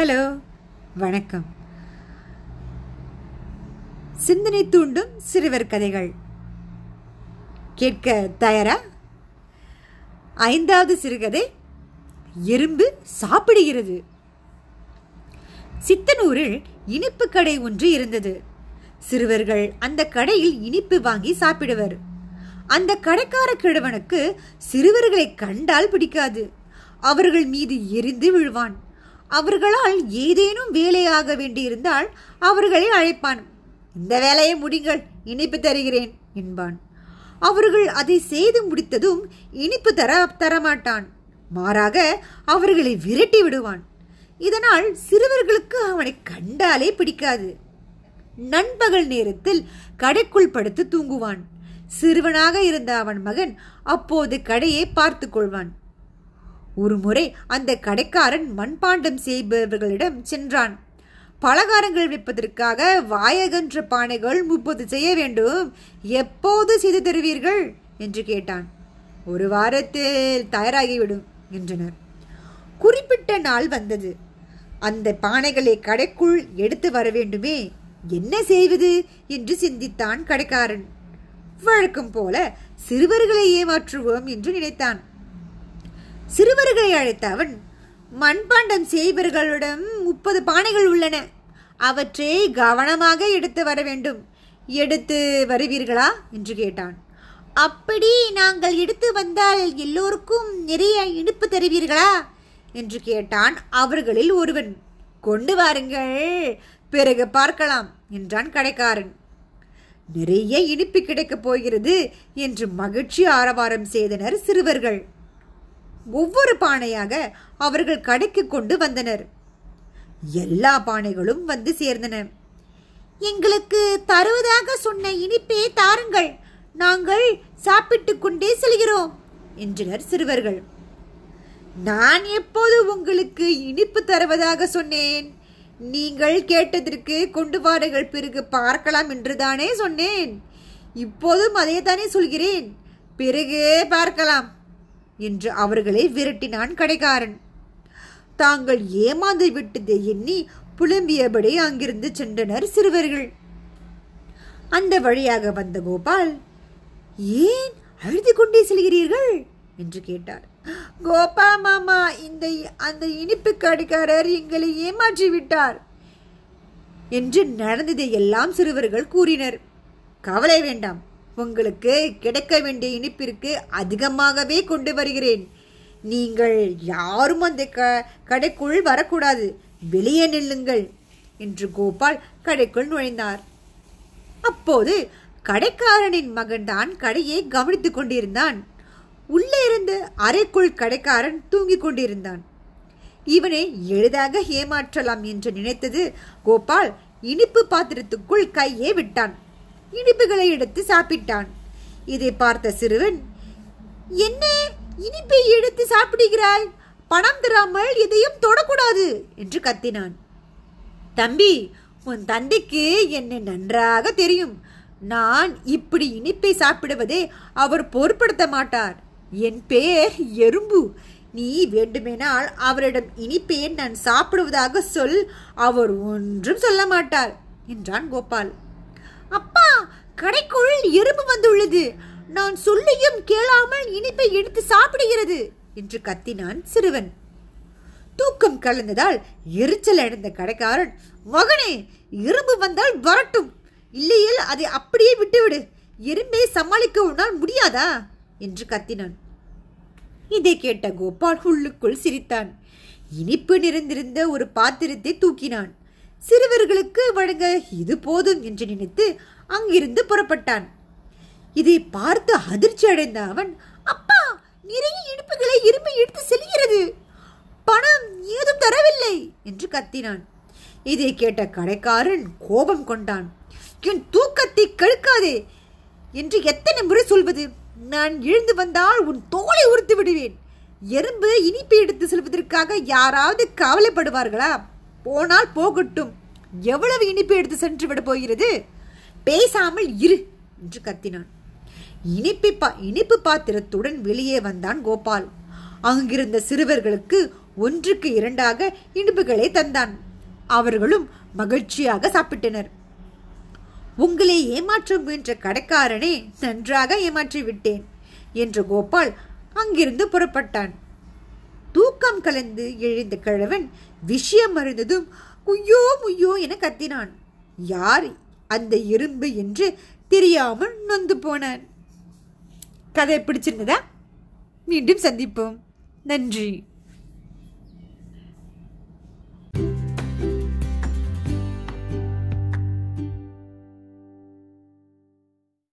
Hello வணக்கம். சிந்தனை தூண்டும் சிறுவர் கதைகள். கேட்க தயாரா? ஐந்தாவது சிறுகதை எறும்பு சாப்பிடுகிறது. சித்தனூரில் இனிப்பு கடை ஒன்று இருந்தது. சிறுவர்கள் அந்த கடையில் இனிப்பு வாங்கி சாப்பிடுவர். அந்த கடைக்கார கிழவனுக்கு சிறுவர்களை கண்டால் பிடிக்காது. அவர்கள் மீது எரிந்து விழுவான். அவர்களால் ஏதேனும் வேலையாக வேண்டியிருந்தால் அவர்களை அழைப்பான். இந்த வேலையை முடிங்கள் இனிப்பு தருகிறேன் என்பான். அவர்கள் அதை செய்து முடித்ததும் இனிப்பு தர தரமாட்டான். மாறாக அவர்களை விரட்டி விடுவான். இதனால் சிறுவர்களுக்கு அவனை கண்டாலே பிடிக்காது. நண்பகல் நேரத்தில் கடைக்குள் படுத்து தூங்குவான். சிறுவனாக இருந்த அவன் மகன் அப்போது கடையை பார்த்து கொள்வான். ஒரு முறை அந்த கடைக்காரன் மண்பாண்டம் செய்பவர்களிடம் சென்றான். பலகாரங்கள் விற்பதற்காக வாயகன்ற பானைகள் முப்பது செய்ய வேண்டும். எப்போது செய்து தருவீர்கள்? என்று கேட்டான். ஒரு வாரத்தில் தயாராகிவிடும் என்றனர். குறிப்பிட்ட நாள் வந்தது. அந்த பானைகளை கடைக்குள் எடுத்து வர வேண்டுமே? என்ன செய்வது? என்று சிந்தித்தான் கடைக்காரன். வழக்கம் போல சிறுவர்களை ஏமாற்றுவோம் என்று நினைத்தான். சிறுவர்களை அழைத்த அவன் மண்பாண்டம் செய்பவர்களிடம் முப்பது பானைகள் உள்ளன. அவற்றை கவனமாக எடுத்து வர வேண்டும். எடுத்து வருவீர்களா? என்று கேட்டான். அப்படி நாங்கள் எடுத்து வந்தால் எல்லோருக்கும் நிறைய இனிப்பு தருவீர்களா? என்று கேட்டான் அவர்களில் ஒருவன். கொண்டு வாருங்கள் பிறகு பார்க்கலாம் என்றான் கடைக்காரன். நிறைய இனிப்பு கிடைக்கப் போகிறது என்று மகிழ்ச்சி ஆரவாரம் செய்தனர் சிறுவர்கள். ஒவ்வொரு பானையாக அவர்கள் கடைக்கு கொண்டு வந்தனர். எல்லா பானைகளும் வந்து சேர்ந்தன. எங்களுக்கு தருவதாக சொன்ன இனிப்பே தாருங்கள். நாங்கள் சாப்பிட்டு கொண்டே செல்கிறோம் என்றனர் சிறுவர்கள். நான் எப்போது உங்களுக்கு இனிப்பு தருவதாக சொன்னேன்? நீங்கள் கேட்டதற்கு கொண்டு வாருங்கள் பிறகு பார்க்கலாம் என்றுதானே சொன்னேன். இப்போதும் அதையே தானே சொல்கிறேன். பிறகு பார்க்கலாம். என்று அவர்களை விரட்டினான் கடைக்காரன். தாங்கள் ஏமாந்து விட்டதை எண்ணி புலம்பியபடி அங்கிருந்து சென்றனர் சிறுவர்கள். அந்த வழியாக வந்த கோபால் ஏன் அழுது கொண்டே செல்கிறீர்கள்? என்று கேட்டார். கோபா மாமா இந்த அந்த இனிப்பு கடைக்காரர் எங்களை ஏமாற்றி விட்டார் என்று நடந்ததை எல்லாம் சிறுவர்கள் கூறினர். கவலை வேண்டாம் உங்களுக்கு கிடைக்க வேண்டிய இனிப்பிற்கு அதிகமாகவே கொண்டு வருகிறேன். நீங்கள் யாரும் அந்த க கடைக்குள் வரக்கூடாது. வெளியே நில்லுங்கள் என்று கோபால் கடைக்குள் நுழைந்தார். அப்போது கடைக்காரனின் மகன்தான் கடையை கவனித்துக் கொண்டிருந்தான். உள்ளே இருந்து அறைக்குள் கடைக்காரன் தூங்கிக் கொண்டிருந்தான். இவனை எளிதாக ஏமாற்றலாம் என்று நினைத்தது கோபால் இனிப்பு பாத்திரத்துக்குள் கையே விட்டான். இனிப்புகளை எடுத்து சாப்பிட்டான். இதை பார்த்த சிறுவன் என்ன? இனிப்பை எடுத்து சாப்பிடுகிறாய்? பணம் தராமல் எதையும் தொடக்கூடாது என்று கத்தினான். தம்பி உன் தந்தைக்கு என்னை நன்றாக தெரியும். நான் இப்படி இனிப்பை சாப்பிடுவதை அவர் பொருட்படுத்த மாட்டார். என் பேர் எறும்பு. நீ வேண்டுமெனால் அவரிடம் இனிப்பை நான் சாப்பிடுவதாக சொல். அவர் ஒன்றும் சொல்ல மாட்டார் என்றான் கோபால். அப்பா கடைக்குள் எறும்பு வந்துள்ளது. நான் சொல்லியும் கேளாமல் இனிப்பை எடுத்து சாப்பிடுகிறது என்று கத்தினான் சிறுவன். தூக்கம் கலந்ததால் எரிச்சல் அடைந்த கடைக்காரன் மகனே எறும்பு வந்தால் வரட்டும். இல்லையில் அதை அப்படியே விட்டுவிடு. எறும்பை சமாளிக்க உன்னால் முடியாதா? என்று கத்தினான். இதை கேட்ட கோபால் உள்ளுக்குள் சிரித்தான். இனிப்பு நிறைந்திருந்த ஒரு பாத்திரத்தை தூக்கினான். சிறுவர்களுக்கு வழங்க இது போதும் என்று நினைத்து அங்கிருந்து புறப்பட்டான். இதை பார்த்து அதிர்ச்சி அடைந்த அவன் அப்பா நிறைய இனிப்புகளை இரும்பு எடுத்து செல்கிறது. பணம் ஏதும் தரவில்லை என்று கத்தினான். இதை கேட்ட கடைக்காரன் கோபம் கொண்டான். என் தூக்கத்தை கெடுக்காதே என்று எத்தனை முறை சொல்வது. நான் எழுந்து வந்தால் உன் தோலை உறுத்து விடுவேன். எறும்பு இனிப்பு எடுத்து செல்வதற்காக யாராவது கவலைப்படுவார்களா? போனால் போகட்டும். எவ்வளவு இனிப்பு எடுத்து சென்று விட போகிறது? பேசாமல் இரு என்று கத்தினான். இனிப்பு பா இனிப்பு பாத்திரத்துடன் வெளியே வந்தான் கோபால். அங்கிருந்த சிறுவர்களுக்கு ஒன்றுக்கு இரண்டாக இனிப்புகளை தந்தான். அவர்களும் மகிழ்ச்சியாக சாப்பிட்டனர். உங்களை ஏமாற்ற முயன்ற கடைக்காரனே நன்றாக ஏமாற்றி விட்டேன் என்று கோபால் அங்கிருந்து புறப்பட்டான். தூக்கம் கலந்து எழுந்த கிழவன் விஷயம் அறிந்ததும் குய்யோ முய்யோ என கத்தினான். யார் அந்த இரும்பு என்று தெரியாமல் நொந்து போனான். கதை பிடிச்சிருந்ததா? மீண்டும் சந்திப்போம். நன்றி.